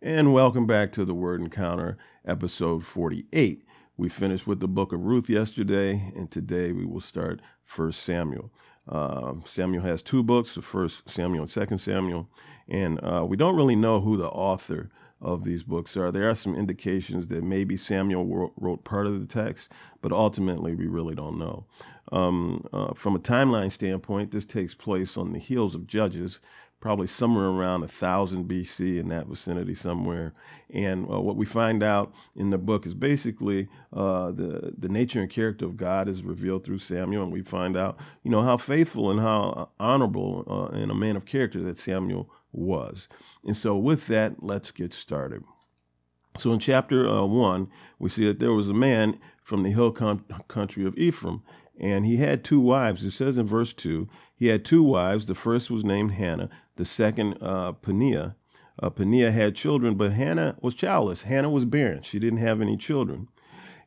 and welcome back to the Word Encounter, episode 48. We finished with the book of Ruth yesterday, and today we will start First Samuel. Uh, Samuel has two books, the First Samuel and Second Samuel, and uh, we don't really know who the author of these books are. There are some indications that maybe Samuel wrote part of the text, but ultimately we really don't know. Um, uh, from a timeline standpoint, this takes place on the heels of Judges, probably somewhere around 1000 BC in that vicinity somewhere. And uh, what we find out in the book is basically uh, the the nature and character of God is revealed through Samuel, and we find out you know how faithful and how honorable uh, and a man of character that Samuel was. And so with that, let's get started. So in chapter uh, one, we see that there was a man from the hill com- country of Ephraim, and he had two wives. It says in verse 2 he had two wives. The first was named Hannah, the second, uh, Peninnah. Uh, Peninnah had children, but Hannah was childless. Hannah was barren. She didn't have any children.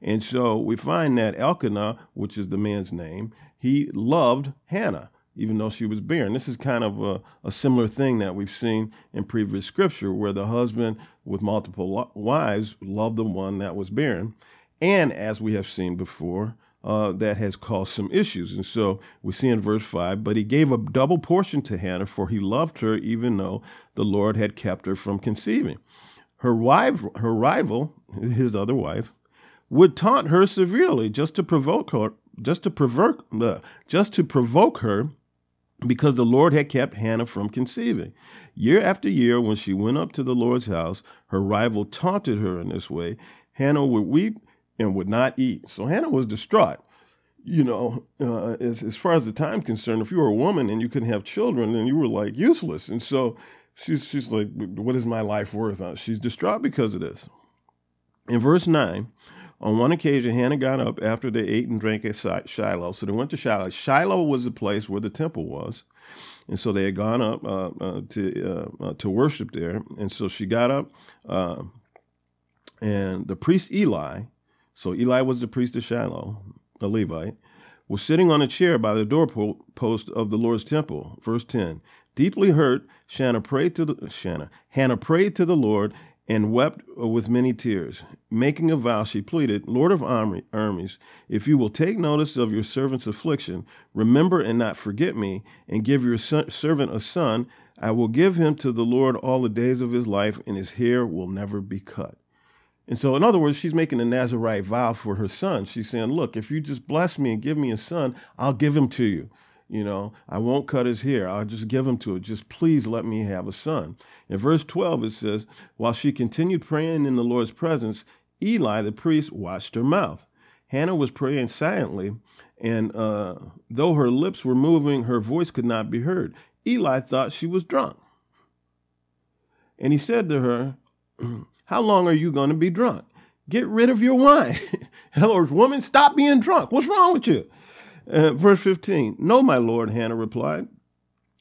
And so we find that Elkanah, which is the man's name, he loved Hannah, even though she was barren. This is kind of a, a similar thing that we've seen in previous scripture, where the husband with multiple wives loved the one that was barren. And as we have seen before, uh, that has caused some issues. And so we see in verse 5 but he gave a double portion to Hannah, for he loved her, even though the Lord had kept her from conceiving. Her, wife, her rival, his other wife, would taunt her severely just to provoke her, just to provoke, uh, just to provoke her because the Lord had kept Hannah from conceiving. Year after year, when she went up to the Lord's house, her rival taunted her in this way. Hannah would weep and would not eat. So Hannah was distraught. You know, uh, as, as far as the time concerned, if you were a woman and you couldn't have children, then you were like useless. And so she's she's like, what is my life worth? Uh, she's distraught because of this. In verse 9, on one occasion, Hannah got up after they ate and drank at Shiloh. So they went to Shiloh. Shiloh was the place where the temple was. And so they had gone up uh, uh, to uh, uh to worship there. And so she got up, uh, and the priest Eli so Eli was the priest of Shiloh, a Levite, was sitting on a chair by the doorpost of the Lord's temple. Verse 10. Deeply hurt, Shanna prayed to the Shanna, Hannah prayed to the Lord and wept with many tears. Making a vow, she pleaded, Lord of armies, if you will take notice of your servant's affliction, remember and not forget me, and give your son, servant a son, I will give him to the Lord all the days of his life, and his hair will never be cut. And so, in other words, she's making a Nazarite vow for her son. She's saying, Look, if you just bless me and give me a son, I'll give him to you. You know, I won't cut his hair. I'll just give him to her. Just please let me have a son. In verse 12, it says, While she continued praying in the Lord's presence, Eli the priest watched her mouth. Hannah was praying silently, and uh, though her lips were moving, her voice could not be heard. Eli thought she was drunk. And he said to her, How long are you going to be drunk? Get rid of your wine. In other words, woman, stop being drunk. What's wrong with you? Uh, verse 15 No, my Lord, Hannah replied.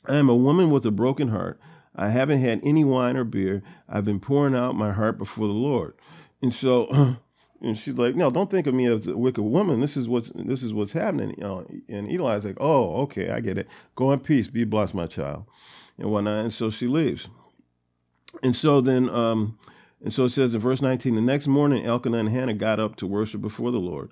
I am a woman with a broken heart. I haven't had any wine or beer. I've been pouring out my heart before the Lord. And so, and she's like, "No, don't think of me as a wicked woman. This is what's this is what's happening." You know, and Eli's like, "Oh, okay, I get it. Go in peace. Be blessed, my child." And whatnot. And so she leaves. And so then, um, and so it says in verse 19, the next morning Elkanah and Hannah got up to worship before the Lord.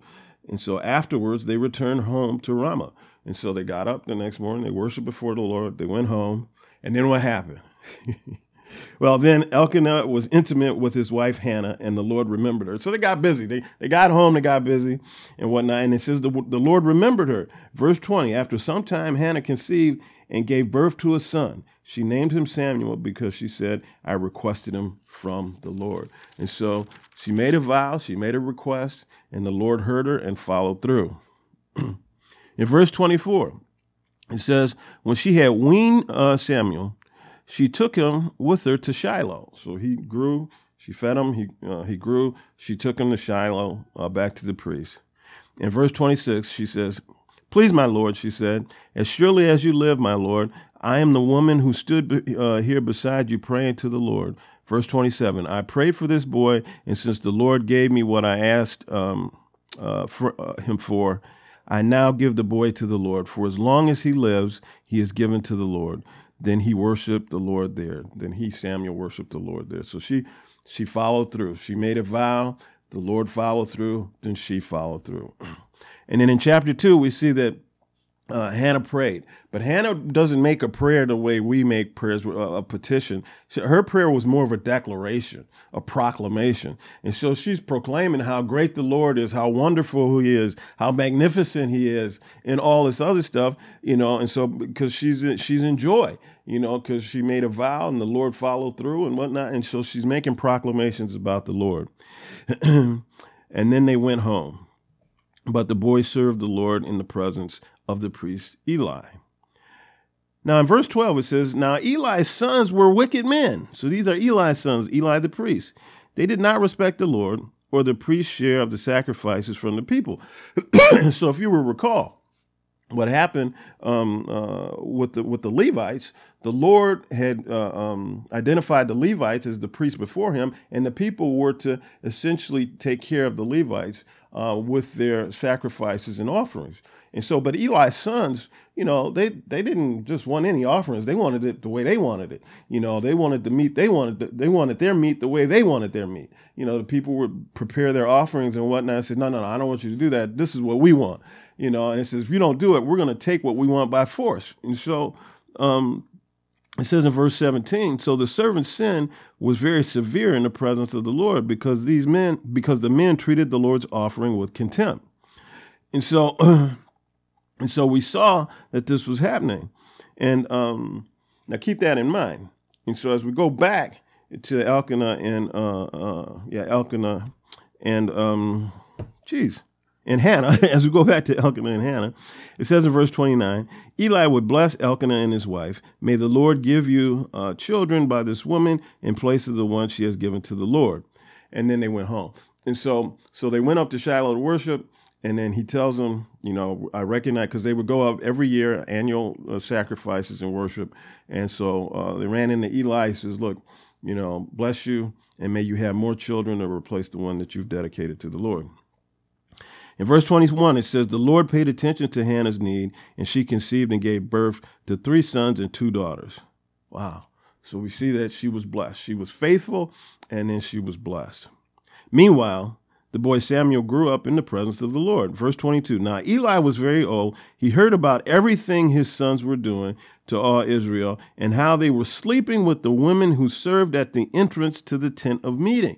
And so afterwards they returned home to Ramah. And so they got up the next morning, they worshiped before the Lord, they went home. And then what happened? well, then Elkanah was intimate with his wife Hannah, and the Lord remembered her. So they got busy. They, they got home, they got busy, and whatnot. And it says the, the Lord remembered her. Verse 20 After some time, Hannah conceived and gave birth to a son. She named him Samuel because she said, I requested him from the Lord. And so she made a vow, she made a request, and the Lord heard her and followed through. In verse 24, it says, When she had weaned uh, Samuel, she took him with her to Shiloh. So he grew, she fed him, he, uh, he grew, she took him to Shiloh, uh, back to the priest. In verse 26, she says, Please, my Lord, she said, as surely as you live, my Lord, I am the woman who stood uh, here beside you praying to the Lord. Verse 27 I prayed for this boy, and since the Lord gave me what I asked um, uh, for, uh, him for, I now give the boy to the Lord. For as long as he lives, he is given to the Lord. then he worshiped the Lord there. Then he, Samuel, worshiped the Lord there. So she she followed through. She made a vow. The Lord followed through. Then she followed through. And then in chapter two, we see that uh, Hannah prayed, but Hannah doesn't make a prayer the way we make prayers, a, a petition. Her prayer was more of a declaration, a proclamation. And so she's proclaiming how great the Lord is, how wonderful He is, how magnificent He is, and all this other stuff, you know. And so because she's in, she's in joy, you know, because she made a vow and the Lord followed through and whatnot. And so she's making proclamations about the Lord. and then they went home. But the boy served the Lord in the presence of the priest Eli. Now, in verse 12, it says, Now Eli's sons were wicked men. So these are Eli's sons, Eli the priest. They did not respect the Lord or the priest's share of the sacrifices from the people. so if you will recall, what happened um, uh, with the with the Levites, the Lord had uh, um, identified the Levites as the priests before Him, and the people were to essentially take care of the Levites uh, with their sacrifices and offerings. And so, but Eli's sons, you know, they they didn't just want any offerings; they wanted it the way they wanted it. You know, they wanted the meat they wanted. The, they wanted their meat the way they wanted their meat. You know, the people would prepare their offerings and whatnot. And said, no, no, no, I don't want you to do that. This is what we want you know, and it says, if you don't do it, we're going to take what we want by force. And so um, it says in verse 17, so the servant's sin was very severe in the presence of the Lord because these men, because the men treated the Lord's offering with contempt. And so, and so we saw that this was happening. And um, now keep that in mind. And so as we go back to Elkanah and, uh, uh, yeah, Elkanah and, um, geez, and Hannah, as we go back to Elkanah and Hannah, it says in verse 29 Eli would bless Elkanah and his wife. May the Lord give you uh, children by this woman in place of the one she has given to the Lord. And then they went home. And so, so they went up to Shiloh to worship. And then he tells them, you know, I recognize because they would go up every year, annual uh, sacrifices and worship. And so uh, they ran into Eli. He says, Look, you know, bless you, and may you have more children to replace the one that you've dedicated to the Lord. In verse 21, it says, The Lord paid attention to Hannah's need, and she conceived and gave birth to three sons and two daughters. Wow. So we see that she was blessed. She was faithful, and then she was blessed. Meanwhile, the boy Samuel grew up in the presence of the Lord. Verse 22 Now Eli was very old. He heard about everything his sons were doing to all Israel and how they were sleeping with the women who served at the entrance to the tent of meeting.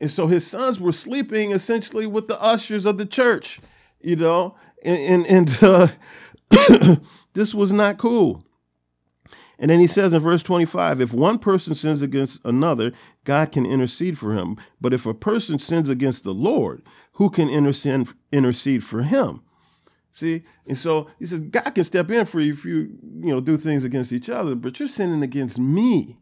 And so his sons were sleeping essentially with the ushers of the church, you know, and, and, and uh, this was not cool. And then he says in verse 25 if one person sins against another, God can intercede for him. But if a person sins against the Lord, who can intercede, intercede for him? See? And so he says, God can step in for you if you, you know, do things against each other, but you're sinning against me.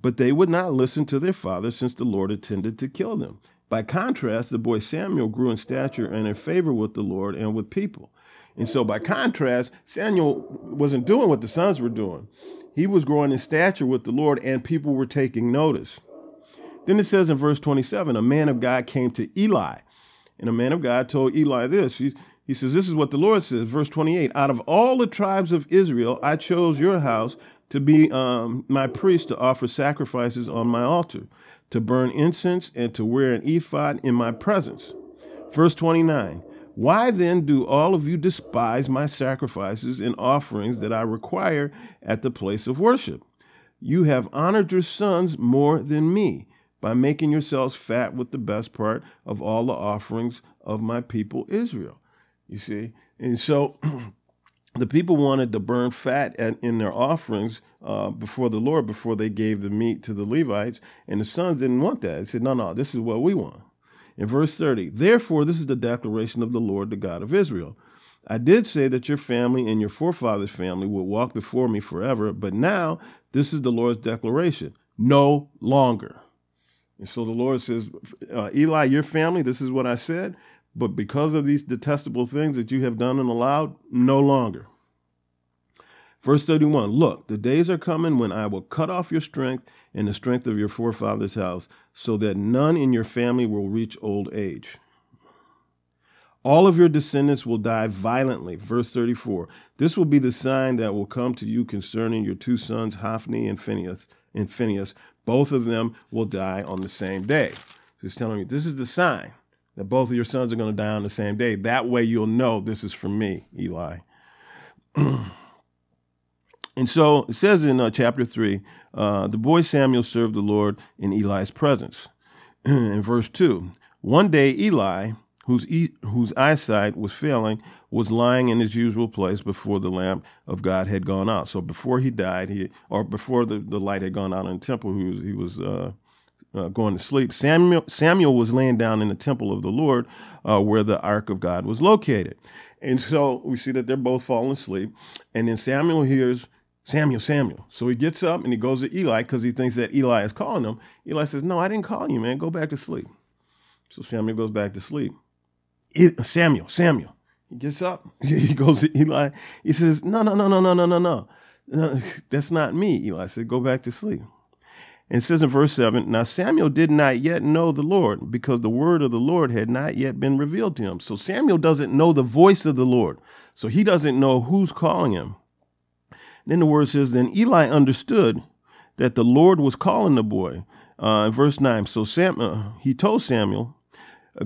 But they would not listen to their father since the Lord intended to kill them. By contrast, the boy Samuel grew in stature and in favor with the Lord and with people. And so, by contrast, Samuel wasn't doing what the sons were doing. He was growing in stature with the Lord, and people were taking notice. Then it says in verse 27 a man of God came to Eli, and a man of God told Eli this. He, he says, This is what the Lord says, verse 28 Out of all the tribes of Israel, I chose your house to be um, my priest to offer sacrifices on my altar, to burn incense, and to wear an ephod in my presence. Verse 29 Why then do all of you despise my sacrifices and offerings that I require at the place of worship? You have honored your sons more than me by making yourselves fat with the best part of all the offerings of my people Israel. You see? And so the people wanted to burn fat at, in their offerings uh, before the Lord before they gave the meat to the Levites, and the sons didn't want that. They said, "No, no, this is what we want." In verse 30, therefore, this is the declaration of the Lord, the God of Israel. I did say that your family and your forefathers' family would walk before me forever, but now this is the Lord's declaration no longer. And so the Lord says, uh, Eli, your family, this is what I said. But because of these detestable things that you have done and allowed, no longer. Verse 31 Look, the days are coming when I will cut off your strength and the strength of your forefathers' house, so that none in your family will reach old age. All of your descendants will die violently. Verse 34. This will be the sign that will come to you concerning your two sons, Hophni and Phinehas. And Phinehas, both of them will die on the same day. He's telling me this is the sign that both of your sons are going to die on the same day. That way you'll know this is from me, Eli. and so it says in uh, chapter 3 uh, the boy Samuel served the Lord in Eli's presence. in verse 2, one day Eli, whose, e- whose eyesight was failing, was lying in his usual place before the lamp of God had gone out. So before he died, he or before the, the light had gone out in the temple, he was, he was uh, uh, going to sleep. Samuel, Samuel was laying down in the temple of the Lord uh, where the ark of God was located. And so we see that they're both falling asleep. And then Samuel hears, Samuel, Samuel. So he gets up and he goes to Eli because he thinks that Eli is calling him. Eli says, No, I didn't call you, man. Go back to sleep. So Samuel goes back to sleep. Samuel, Samuel. He gets up. He goes to Eli. He says, No, no, no, no, no, no, no, no. That's not me. Eli said, Go back to sleep. And it says in verse 7 Now Samuel did not yet know the Lord because the word of the Lord had not yet been revealed to him. So Samuel doesn't know the voice of the Lord. So he doesn't know who's calling him. Then the word says, Then Eli understood that the Lord was calling the boy. Uh, in verse 9, so Sam, uh, he told Samuel,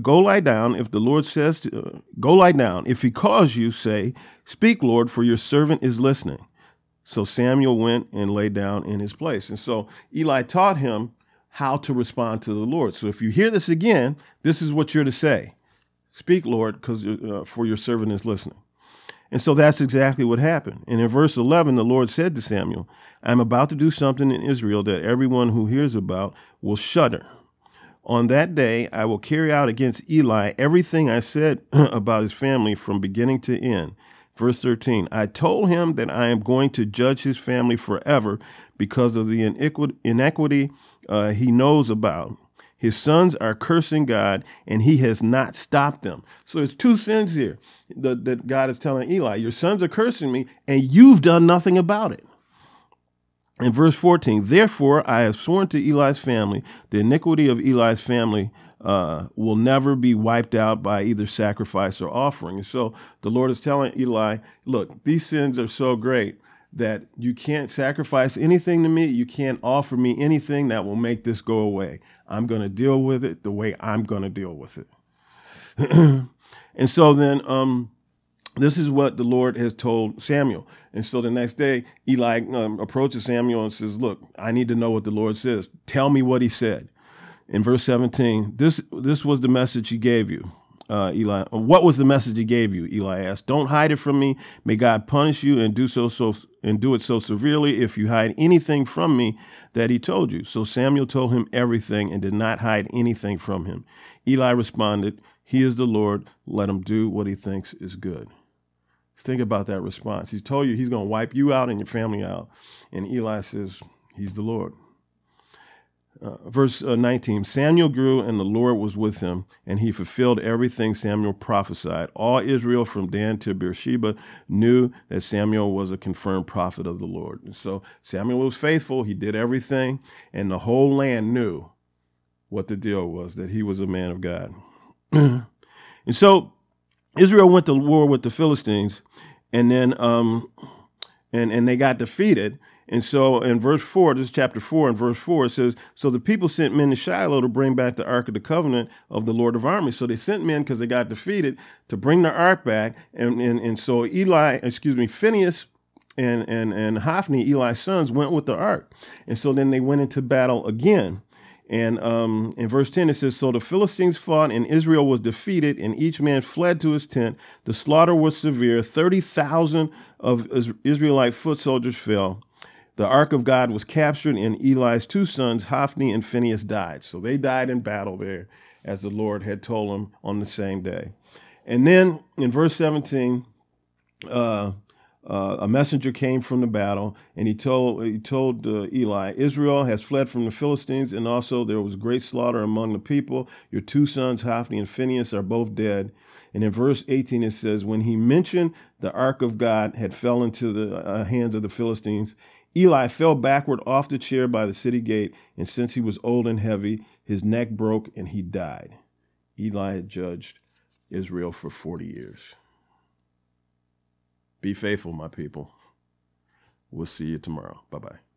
Go lie down. If the Lord says, to, uh, Go lie down. If he calls you, say, Speak, Lord, for your servant is listening. So Samuel went and lay down in his place. And so Eli taught him how to respond to the Lord. So if you hear this again, this is what you're to say Speak, Lord, because uh, for your servant is listening. And so that's exactly what happened. And in verse 11, the Lord said to Samuel, I'm about to do something in Israel that everyone who hears about will shudder. On that day, I will carry out against Eli everything I said about his family from beginning to end. Verse 13 I told him that I am going to judge his family forever because of the inequity uh, he knows about. His sons are cursing God, and he has not stopped them. So there's two sins here that, that God is telling Eli Your sons are cursing me, and you've done nothing about it. In verse 14, therefore I have sworn to Eli's family, the iniquity of Eli's family uh, will never be wiped out by either sacrifice or offering. So the Lord is telling Eli, look, these sins are so great that you can't sacrifice anything to me. You can't offer me anything that will make this go away. I'm going to deal with it the way I'm going to deal with it. and so then, um, this is what the Lord has told Samuel. And so the next day, Eli um, approaches Samuel and says, Look, I need to know what the Lord says. Tell me what he said in verse 17, this this was the message he gave you, uh, Eli. What was the message he gave you? Eli asked. Don't hide it from me. May God punish you and do so so and do it so severely if you hide anything from me that he told you. So Samuel told him everything and did not hide anything from him. Eli responded, He is the Lord. Let him do what he thinks is good. Think about that response. He's told you he's going to wipe you out and your family out. And Eli says, He's the Lord. Uh, verse uh, 19 Samuel grew, and the Lord was with him, and he fulfilled everything Samuel prophesied. All Israel from Dan to Beersheba knew that Samuel was a confirmed prophet of the Lord. And so Samuel was faithful, he did everything, and the whole land knew what the deal was that he was a man of God. and so Israel went to war with the Philistines, and then um, and and they got defeated. And so in verse 4, this is chapter 4, and verse 4, it says, So the people sent men to Shiloh to bring back the Ark of the Covenant of the Lord of armies. So they sent men because they got defeated to bring the Ark back. And, and, and so Eli, excuse me, Phinehas and, and, and Hophni, Eli's sons, went with the Ark. And so then they went into battle again. And um, in verse 10, it says, So the Philistines fought, and Israel was defeated, and each man fled to his tent. The slaughter was severe. 30,000 of Israelite foot soldiers fell. The ark of God was captured, and Eli's two sons, Hophni and Phinehas, died. So they died in battle there, as the Lord had told them on the same day. And then in verse 17, uh, uh, a messenger came from the battle, and he told he told uh, Eli, Israel has fled from the Philistines, and also there was great slaughter among the people. Your two sons, Hophni and Phinehas, are both dead. And in verse 18, it says, When he mentioned the ark of God had fell into the uh, hands of the Philistines, Eli fell backward off the chair by the city gate, and since he was old and heavy, his neck broke and he died. Eli had judged Israel for 40 years. Be faithful, my people. We'll see you tomorrow. Bye bye.